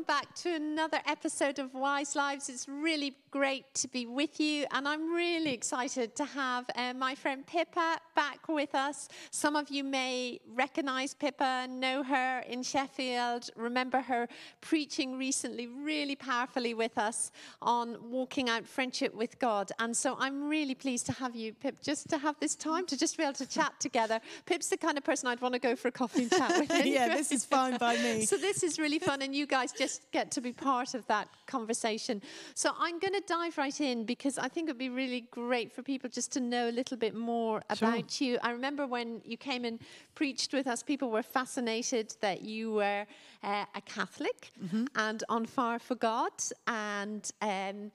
welcome back to another episode of Wise Lives. It's really great to be with you, and I'm really excited to have uh, my friend Pippa back with us. Some of you may recognize Pippa, know her in Sheffield, remember her preaching recently really powerfully with us on walking out friendship with God. And so I'm really pleased to have you, Pip, just to have this time to just be able to chat together. Pip's the kind of person I'd want to go for a coffee and chat with. yeah, this is fine by me. So this is really fun, and you guys just get to be part of that conversation. So I'm going to dive right in because I think it'd be really great for people just to know a little bit more about sure. you. I remember when you came and preached with us, people were fascinated that you were uh, a Catholic mm-hmm. and on fire for God, and. Um,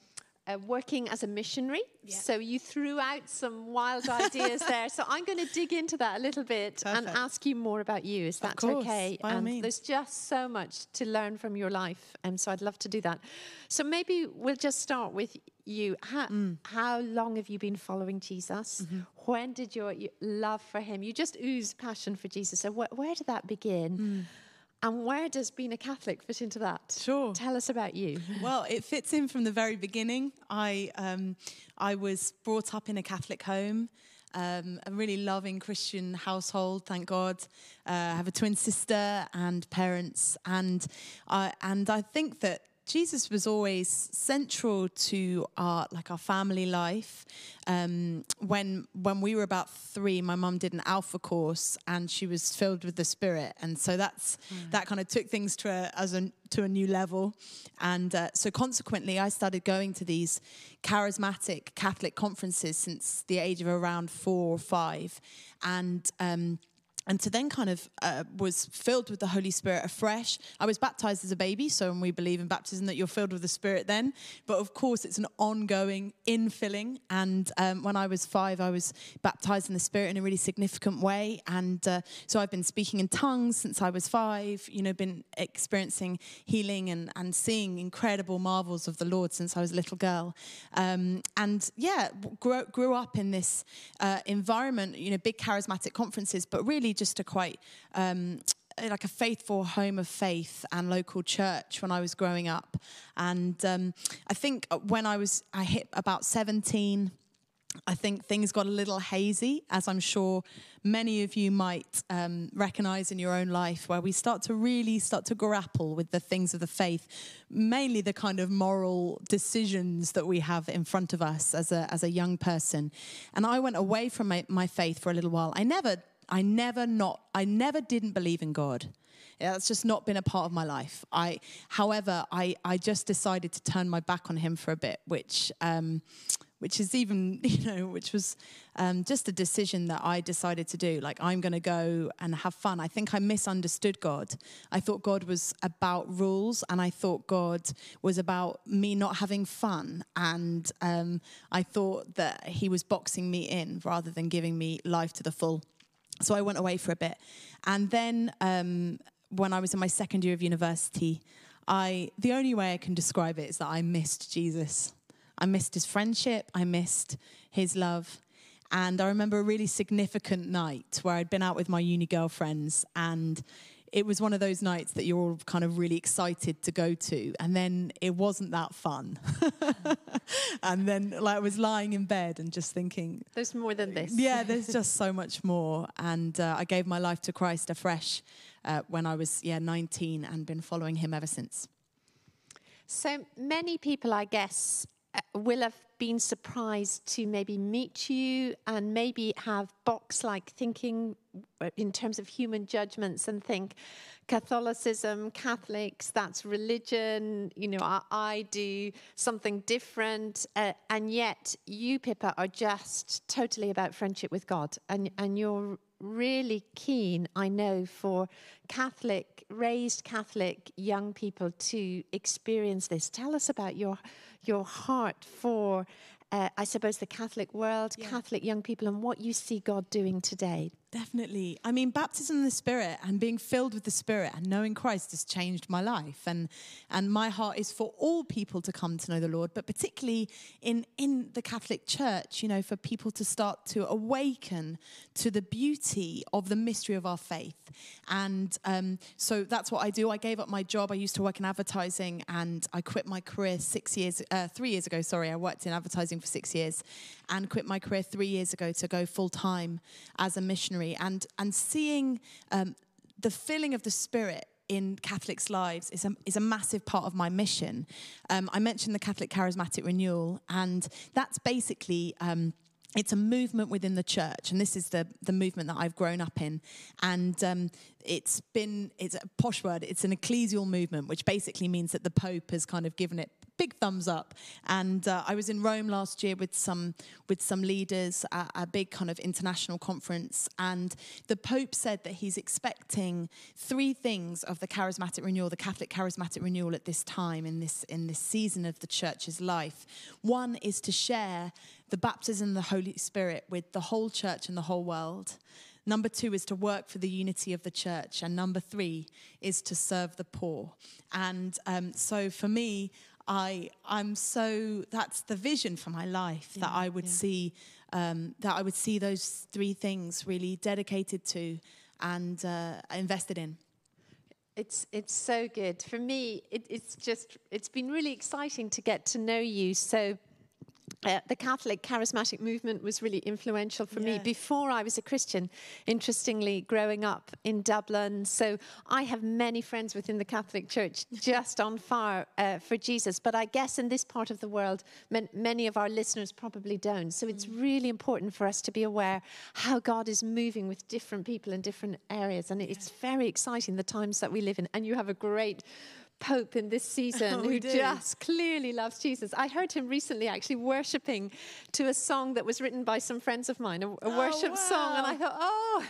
uh, working as a missionary. Yeah. So you threw out some wild ideas there. So I'm going to dig into that a little bit Perfect. and ask you more about you. Is that okay? By and there's just so much to learn from your life, and so I'd love to do that. So maybe we'll just start with you. How, mm. how long have you been following Jesus? Mm-hmm. When did your, your, love for Him? You just ooze passion for Jesus. So wh- where did that begin? Mm. And where does being a Catholic fit into that? Sure. Tell us about you. Well, it fits in from the very beginning. I, um, I was brought up in a Catholic home. Um, a really loving Christian household, thank God. Uh, I have a twin sister and parents, and I, and I think that Jesus was always central to our like our family life. Um, when when we were about three, my mum did an Alpha course, and she was filled with the Spirit, and so that's mm. that kind of took things to a, as a to a new level, and uh, so consequently, I started going to these charismatic Catholic conferences since the age of around four or five, and. Um, and to then kind of uh, was filled with the Holy Spirit afresh. I was baptized as a baby, so we believe in baptism that you're filled with the Spirit then. But of course, it's an ongoing infilling. And um, when I was five, I was baptized in the Spirit in a really significant way. And uh, so I've been speaking in tongues since I was five. You know, been experiencing healing and and seeing incredible marvels of the Lord since I was a little girl. Um, and yeah, grew, grew up in this uh, environment. You know, big charismatic conferences, but really just a quite um, like a faithful home of faith and local church when I was growing up. And um, I think when I was, I hit about 17, I think things got a little hazy, as I'm sure many of you might um, recognize in your own life, where we start to really start to grapple with the things of the faith, mainly the kind of moral decisions that we have in front of us as a, as a young person. And I went away from my, my faith for a little while. I never I never not I never didn't believe in God. That's just not been a part of my life. I, however, I, I just decided to turn my back on him for a bit, which, um, which is even, you know, which was um, just a decision that I decided to do. Like, I'm going to go and have fun. I think I misunderstood God. I thought God was about rules, and I thought God was about me not having fun. And um, I thought that He was boxing me in rather than giving me life to the full. So I went away for a bit. And then um, when I was in my second year of university, I the only way I can describe it is that I missed Jesus. I missed his friendship, I missed his love. And I remember a really significant night where I'd been out with my uni girlfriends and it was one of those nights that you're all kind of really excited to go to, and then it wasn't that fun. and then, like, I was lying in bed and just thinking, "There's more than this." Yeah, there's just so much more. And uh, I gave my life to Christ afresh uh, when I was yeah 19, and been following Him ever since. So many people, I guess, will have been surprised to maybe meet you and maybe have box like thinking uh, in terms of human judgments and think Catholicism, Catholics, that's religion, you know, I, I do something different. Uh, and yet, you, Pippa, are just totally about friendship with God. And, and you're really keen, I know, for Catholic, raised Catholic young people to experience this. Tell us about your your heart for uh, I suppose, the Catholic world, Yeah. Catholic young people, and what you see God doing today. Definitely. I mean, baptism in the Spirit and being filled with the Spirit and knowing Christ has changed my life. And and my heart is for all people to come to know the Lord, but particularly in in the Catholic Church, you know, for people to start to awaken to the beauty of the mystery of our faith. And um, so that's what I do. I gave up my job. I used to work in advertising, and I quit my career six years, uh, three years ago. Sorry, I worked in advertising for six years, and quit my career three years ago to go full time as a missionary. And and seeing um, the filling of the Spirit in Catholics' lives is a, is a massive part of my mission. Um, I mentioned the Catholic Charismatic Renewal, and that's basically. Um, it's a movement within the church, and this is the, the movement that I've grown up in. And um, it's been, it's a posh word, it's an ecclesial movement, which basically means that the Pope has kind of given it big thumbs up. And uh, I was in Rome last year with some with some leaders at a big kind of international conference, and the Pope said that he's expecting three things of the charismatic renewal, the Catholic charismatic renewal at this time in this in this season of the church's life. One is to share the baptism of the Holy Spirit with the whole church and the whole world. Number two is to work for the unity of the church. And number three is to serve the poor. And um, so for me, I, I'm so, that's the vision for my life that I would see, um, that I would see those three things really dedicated to and uh, invested in. It's it's so good for me. It, it's just it's been really exciting to get to know you. So. Uh, the Catholic charismatic movement was really influential for me before I was a Christian. Interestingly, growing up in Dublin, so I have many friends within the Catholic Church just on fire uh, for Jesus. But I guess in this part of the world, man- many of our listeners probably don't. So it's really important for us to be aware how God is moving with different people in different areas, and it's very exciting the times that we live in. And you have a great. Pope in this season We who do. just clearly loves Jesus. I heard him recently actually worshipping to a song that was written by some friends of mine, a, a oh, worship song, and I thought, oh,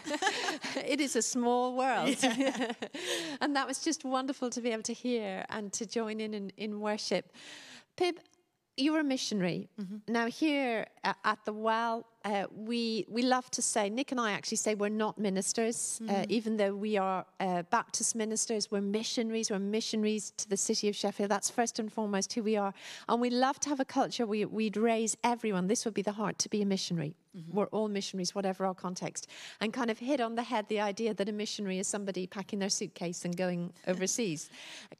it is a small world. and that was just wonderful to be able to hear and to join in in, in worship. Pip, you're a missionary. Mm-hmm. Now, here at the Well, uh, we, we love to say, Nick and I actually say we're not ministers, uh, even though we are uh, Baptist ministers, we're missionaries, we're missionaries to the city of Sheffield. That's first and foremost who we are. And we love to have a culture where we'd raise everyone. This would be the heart to be a missionary. We're all missionaries, whatever our context. And kind of hit on the head the idea that a missionary is somebody packing their suitcase and going overseas,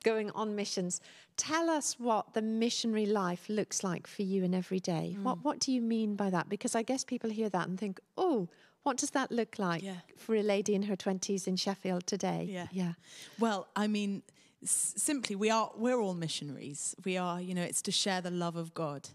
going on missions. Tell us what the missionary life looks like for you in every day. What, what do you mean by that? Because I guess people hear that and think, oh, what does that look like Yeah. for a lady in her 20s in Sheffield today? Yeah. Yeah. Well, I mean, s- simply, we are we're all missionaries. We are, you know, it's to share the love of God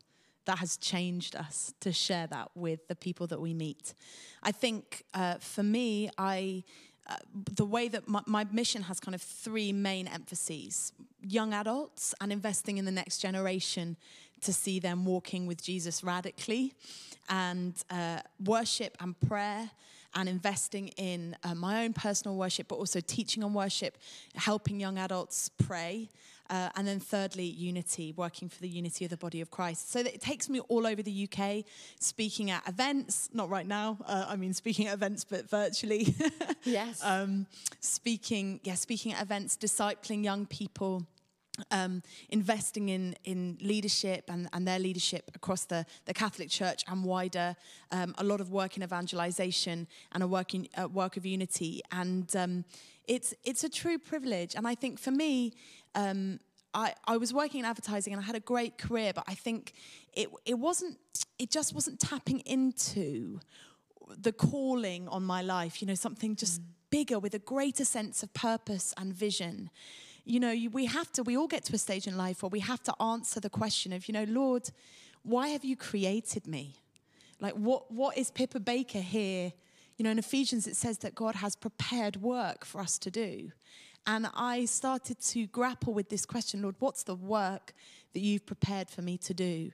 that has changed us to share that with the people that we meet. I think uh, for me, I. Uh, the way that my, my mission has kind of three main emphases young adults and investing in the next generation to see them walking with Jesus radically, and uh, worship and prayer, and investing in uh, my own personal worship, but also teaching on worship, helping young adults pray. Uh, and then thirdly, unity, working for the unity of the body of Christ. So it takes me all over the UK, speaking at events, not right now, uh, I mean, speaking at events, but virtually. Yes. um, speaking, yeah, speaking at events, discipling young people, um, investing in in leadership and, and their leadership across the, the Catholic Church and wider, um, a lot of work in evangelization and a work in, uh, work of unity, and um, it's it's a true privilege. And I think for me. Um, I, I was working in advertising and I had a great career, but I think it it wasn't it just wasn't tapping into the calling on my life, you know, something just bigger with a greater sense of purpose and vision. You know, we have to, we all get to a stage in life where we have to answer the question of, you know, Lord, why have you created me? Like, what, what is Pippa Baker here? You know, in Ephesians, it says that God has prepared work for us to do. And I started to grapple with this question Lord, what's the work that you've prepared for me to do?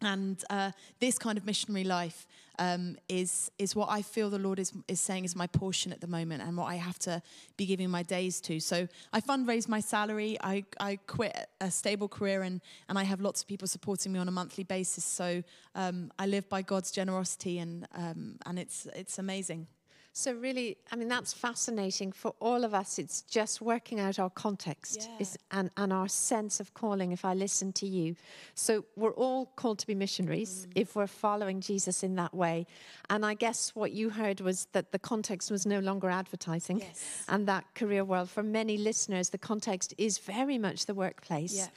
And uh, this kind of missionary life um, is is what I feel the Lord is is saying is my portion at the moment, and what I have to be giving my days to. So I fundraise my salary. I, I quit a stable career, and and I have lots of people supporting me on a monthly basis. So um, I live by God's generosity, and um, and it's it's amazing. So really, I mean, that's fascinating for all of us. It's just working out our context Yeah. is, and, and our sense of calling. If I listen to you, so we're all called to be missionaries Mm. if we're following Jesus in that way. And I guess what you heard was that the context was no longer advertising, Yes. and that career world. For many listeners, the context is very much the workplace. Yeah.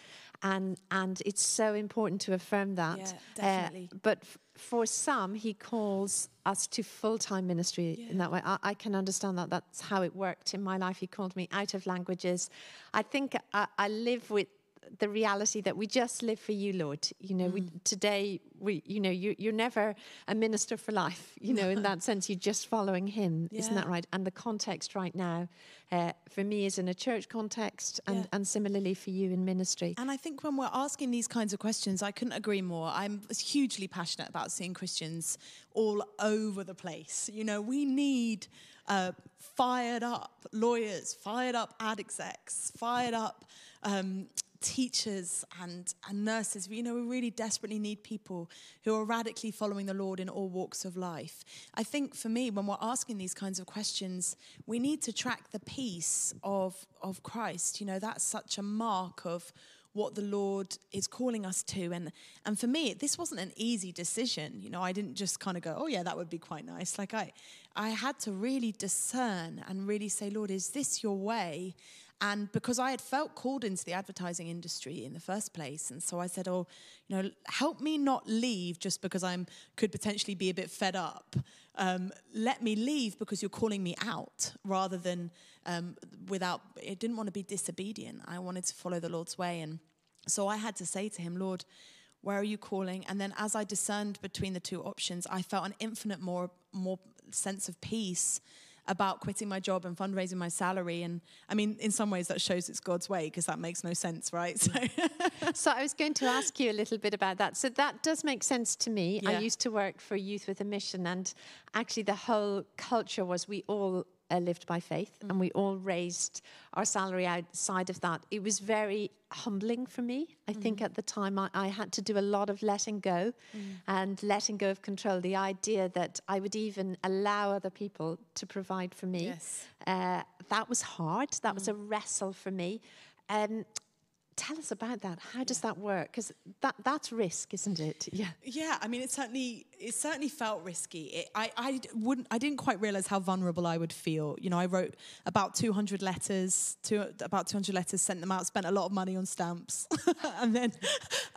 And, and it's so important to affirm that. Yeah, Uh, definitely. but f- for some, he calls us to full time ministry in that way. I, I can understand that. That's how it worked in my life. He called me out of languages. I think I, I live with the reality that we just live for you, Lord. You know, we, today, we, you know, you, you're never a minister for life, you know, in that sense, you're just following him. Isn't that right? And the context right now, uh, for me, is in a church context and, Yeah. and similarly for you in ministry. And I think when we're asking these kinds of questions, I couldn't agree more. I'm hugely passionate about seeing Christians all over the place. You know, we need uh, fired up lawyers, fired up ad execs, fired up um, teachers and, and nurses. You know, we really desperately need people who are radically following the Lord in all walks of life. I think for me, when we're asking these kinds of questions, we need to track the peace of, of Christ. You know, that's such a mark of what the Lord is calling us to. And and for me, this wasn't an easy decision. You know, I didn't just kind of go, oh yeah, that would be quite nice. Like I I had to really discern and really say, Lord, is this your way? And because I had felt called into the advertising industry in the first place, and so I said, "Oh, you know, help me not leave just because I'm could potentially be a bit fed up. Um, let me leave because you're calling me out, rather than um, without. I didn't want to be disobedient. I wanted to follow the Lord's way, and so I had to say to Him, Lord, where are you calling? And then as I discerned between the two options, I felt an infinite more more sense of peace about quitting my job and fundraising my salary. And I mean, in some ways, that shows it's God's way because that makes no sense, right? So, So I was going to ask you a little bit about that. So that does make sense to me. I used to work for Youth with a Mission, and actually the whole culture was we all uh, lived by faith, and we all raised our salary outside of that. It was very humbling for me. I think at the time I, I had to do a lot of letting go, and letting go of control. The idea that I would even allow other people to provide for me. Yes. Uh, that was hard. That was a wrestle for me. Um, tell us about that. How does that work? Because that, that's risk, isn't it? Yeah. yeah, I mean, it certainly it certainly felt risky. It, I I wouldn't I didn't quite realize how vulnerable I would feel. You know, I wrote about 200 letters, two, about 200 letters, sent them out, spent a lot of money on stamps, and then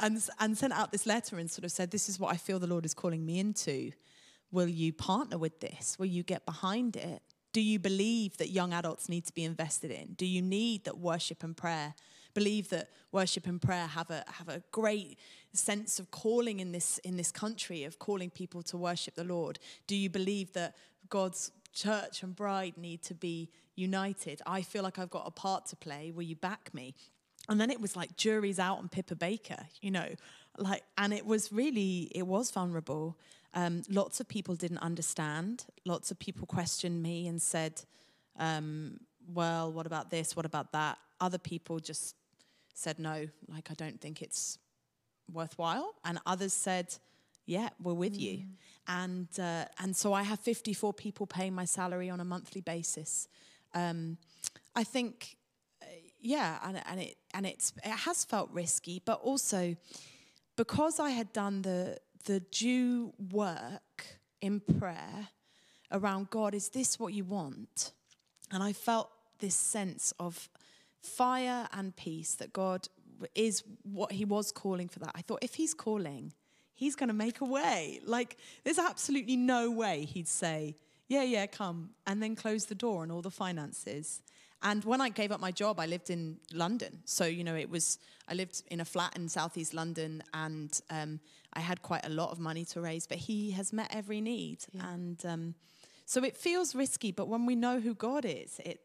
and and sent out this letter and sort of said, "This is what I feel the Lord is calling me into. Will you partner with this? Will you get behind it?" Do you believe that young adults need to be invested in? Do you need that worship and prayer? Believe that worship and prayer have a have a great sense of calling in this in this country of calling people to worship the Lord. Do you believe that God's church and bride need to be united? I feel like I've got a part to play. Will you back me? And then it was like juries out on Pippa Baker, you know, like, and it was really, it was vulnerable. Um, lots of people didn't understand. Lots of people questioned me and said, um, well, what about this? What about that? Other people just said, no, like, I don't think it's worthwhile. And others said, yeah, we're with you. And, uh, and so I have 54 people paying my salary on a monthly basis. Um, I think, uh, yeah, and, and, it, and it's, it has felt risky, but also because I had done the, the due work in prayer around God, is this what you want? And I felt this sense of fire and peace that God is what He was calling for that. I thought, if He's calling, He's going to make a way. Like, there's absolutely no way He'd say, yeah, yeah, come, and then close the door on all the finances. And when I gave up my job, I lived in London. So, you know, it was, I lived in a flat in southeast London and um, I had quite a lot of money to raise, but he has met every need. And um, so it feels risky, but when we know who God is, it,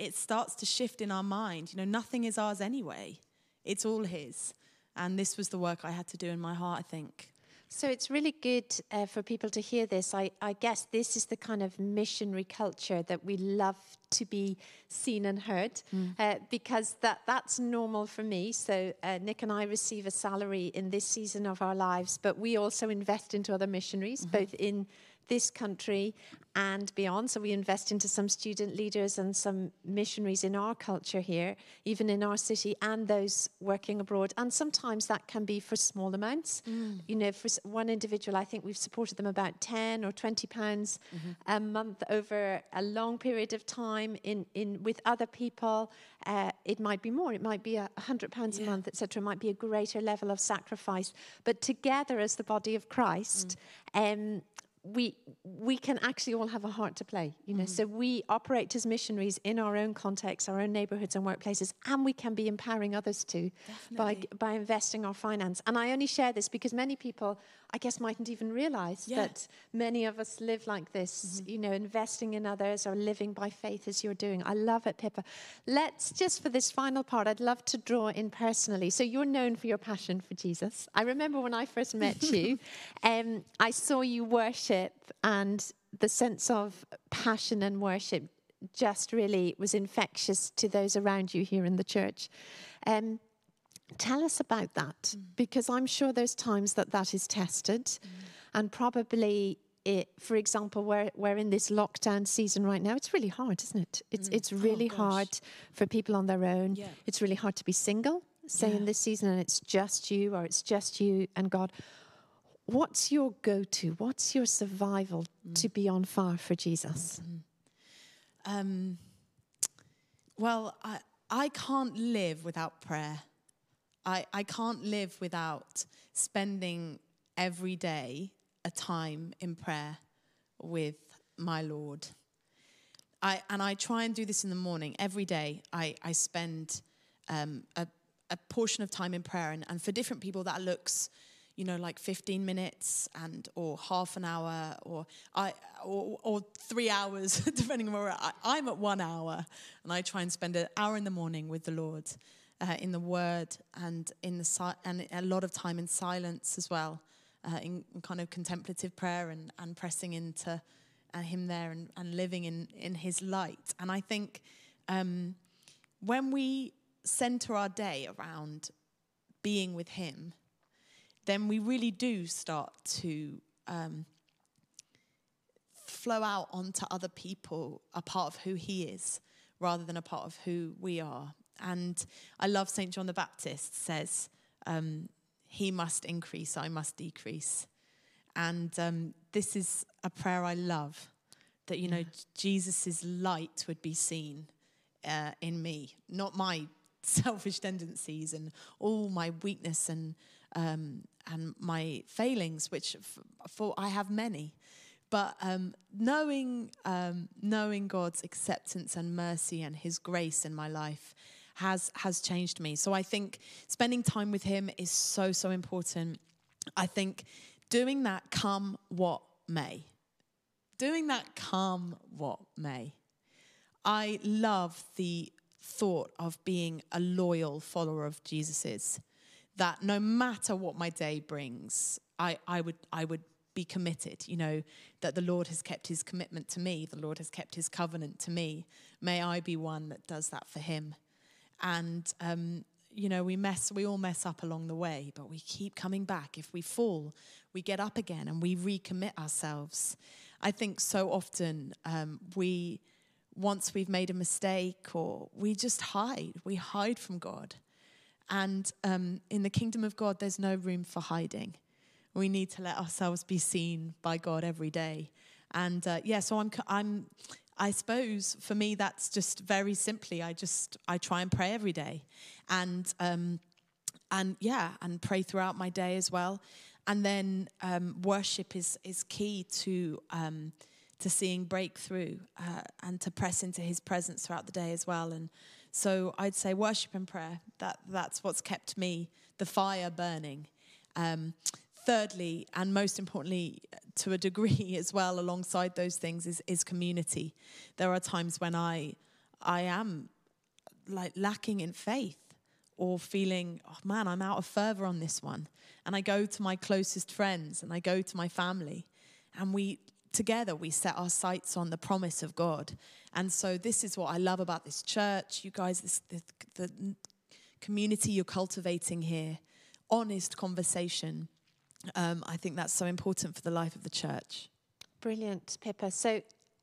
it starts to shift in our mind. You know, nothing is ours anyway, it's all His. And this was the work I had to do in my heart, I think. So it's really good uh, for people to hear this. I, I guess this is the kind of missionary culture that we love to be seen and heard mm. uh, because that, that's normal for me. So uh, Nick and I receive a salary in this season of our lives, but we also invest into other missionaries, mm-hmm. both in this country and beyond. So we invest into some student leaders and some missionaries in our culture here, even in our city, and those working abroad. And sometimes that can be for small amounts. Mm. You know, for one individual, I think we've supported them about 10 or 20 pounds mm-hmm. a month over a long period of time. In, in with other people, uh, it might be more. It might be a hundred pounds yeah. a month, etc. It might be a greater level of sacrifice. But together, as the body of Christ, mm. um, we we can actually all have a heart to play you know mm-hmm. so we operate as missionaries in our own contexts our own neighborhoods and workplaces and we can be empowering others too Definitely. by by investing our finance and i only share this because many people I guess mightn't even realize yeah. that many of us live like this, mm-hmm. you know, investing in others or living by faith as you're doing. I love it, Pippa. Let's just for this final part, I'd love to draw in personally. So you're known for your passion for Jesus. I remember when I first met you, um, I saw you worship and the sense of passion and worship just really was infectious to those around you here in the church. Um, Tell us about that mm. because I'm sure there's times that that is tested mm. and probably it, for example, we're, we're in this lockdown season right now. It's really hard, isn't it? It's, mm. it's really oh, hard for people on their own. Yeah. It's really hard to be single, say, yeah. in this season, and it's just you or it's just you and God. What's your go to? What's your survival mm. to be on fire for Jesus? Mm-hmm. Um, well, I, I can't live without prayer. I, I can't live without spending every day a time in prayer with my Lord. I, and I try and do this in the morning. Every day, I, I spend um, a, a portion of time in prayer. And, and for different people, that looks, you know, like 15 minutes and or half an hour or I or, or three hours, depending on where I, I'm at one hour. And I try and spend an hour in the morning with the Lord uh, in the Word and in the si- and a lot of time in silence as well, uh, in, in, kind of contemplative prayer and, and pressing into uh, Him there and, and living in in His light. And I think um, when we center our day around being with Him, then we really do start to. Um, flow out onto other people a part of who he is rather than a part of who we are and I love St. John the Baptist says, um, He must increase, I must decrease. And um, this is a prayer I love that, you know, yeah. Jesus' light would be seen uh, in me, not my selfish tendencies and all my weakness and, um, and my failings, which f- for I have many. But um, knowing, um, knowing God's acceptance and mercy and His grace in my life has has changed me. So I think spending time with him is so so important. I think doing that come what may. Doing that come what may. I love the thought of being a loyal follower of Jesus's. That no matter what my day brings, I, I would I would be committed, you know, that the Lord has kept his commitment to me, the Lord has kept his covenant to me. May I be one that does that for him and um, you know we mess we all mess up along the way but we keep coming back. If we fall we get up again and we recommit ourselves. I think so often um, we once we've made a mistake or we just hide we hide from god. And um, in the kingdom of god there's no room for hiding. We need to let ourselves be seen by god every day. And uh, yeah so i'm i'm I suppose for me, that's just very simply, I just, I try and pray every day. And, um, and yeah, and pray throughout my day as well. And then um, worship is, is key to, um, to seeing breakthrough uh, and to press into his presence throughout the day as well. And so I'd say worship and prayer, that, that's what's kept me, the fire burning. Um, thirdly, and most importantly, to a degree as well, alongside those things, is, is community. There are times when I, I am like lacking in faith, or feeling, oh man, I'm out of fervor on this one. And I go to my closest friends and I go to my family, and we together we set our sights on the promise of God. And so this is what I love about this church. You guys, this the, the community you're cultivating here, honest conversation. Um, I think that's so important for the life of the church. Brilliant, Pippa. So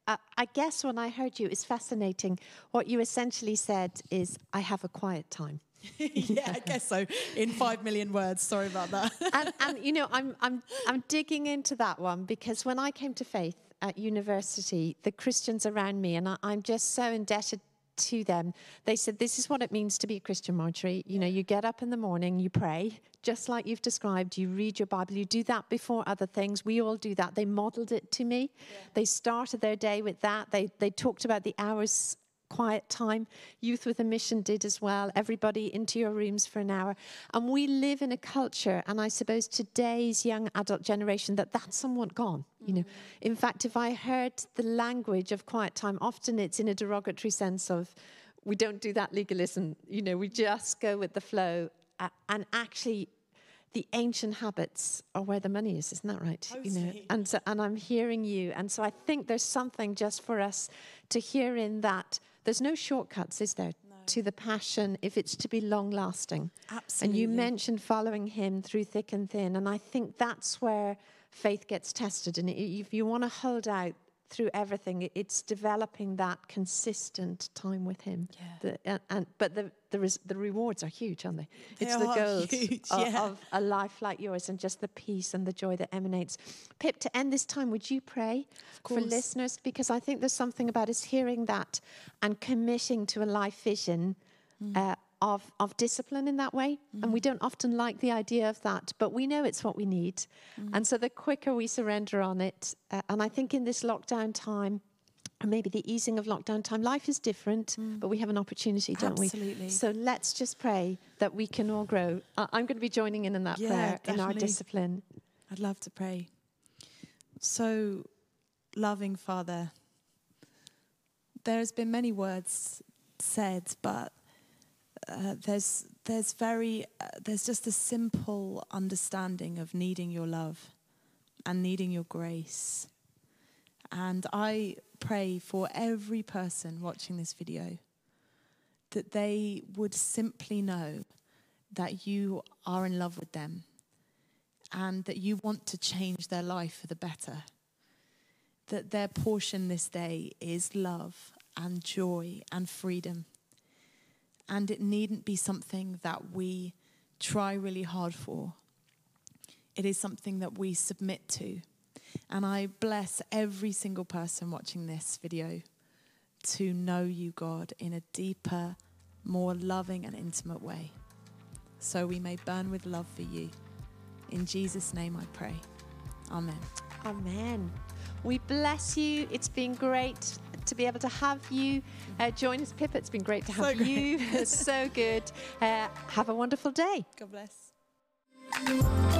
uh, I guess when I heard you, it's fascinating. What you essentially said is, I have a quiet time. yeah, I guess so. In five million words. Sorry about that. and, and you know, I'm I'm I'm digging into that one because when I came to faith at university, the Christians around me, and I, I'm just so indebted to them. They said, This is what it means to be a Christian, Marjorie. You know, you get up in the morning, you pray, just like you've described, you read your Bible, you do that before other things. We all do that. They modeled it to me. Yeah. They started their day with that. They, they talked about the hours quiet time. Youth with a Mission did as well. Everybody into your rooms for an hour. And we live in a culture, and I suppose today's young adult generation, that that's somewhat gone. You know, in fact, if I heard the language of quiet time, often it's in a derogatory sense of we don't do that legalism. You know, we just go with the flow. Uh, and actually, the ancient habits are where the money is, isn't that right? You know, and so, and I'm hearing you, and so I think there's something just for us to hear in that there's no shortcuts, is there, no. to the passion if it's to be long lasting? Absolutely. And you mentioned following him through thick and thin. And I think that's where faith gets tested. And if you want to hold out through everything, it's developing that consistent time with Him. Yeah. The, and, and, but the the, res, the rewards are huge, aren't they? they it's the goals huge, of, yeah. of, a life like yours, and just the peace and the joy that emanates. Pip, to end this time, would you pray for listeners? Because I think there's something about us hearing that and committing to a life vision. Mm. Uh, of, of discipline in that way. Mm. And we don't often like the idea of that, but we know it's what we need. Mm. And so the quicker we surrender on it, uh, and I think in this lockdown time, and maybe the easing of lockdown time, life is different, mm. but we have an opportunity, don't Absolutely. we? So let's just pray that we can all grow. I- I'm going to be joining in in that yeah, prayer, definitely. in our discipline. I'd love to pray. So, loving Father, there has been many words said, but uh, there's there's very uh, there's just a simple understanding of needing your love and needing your grace. And I pray for every person watching this video that they would simply know that you are in love with them and that you want to change their life for the better. That their portion this day is love and joy and freedom and it needn't be something that we try really hard for. It is something that we submit to. And I bless every single person watching this video to know you, God, in a deeper, more loving and intimate way. So we may burn with love for you. In Jesus' name I pray. Amen. Amen. We bless you. It's been great to be able to have you uh, join us, Pippa. It's been great to have so you. so good. Uh, have a wonderful day. God bless.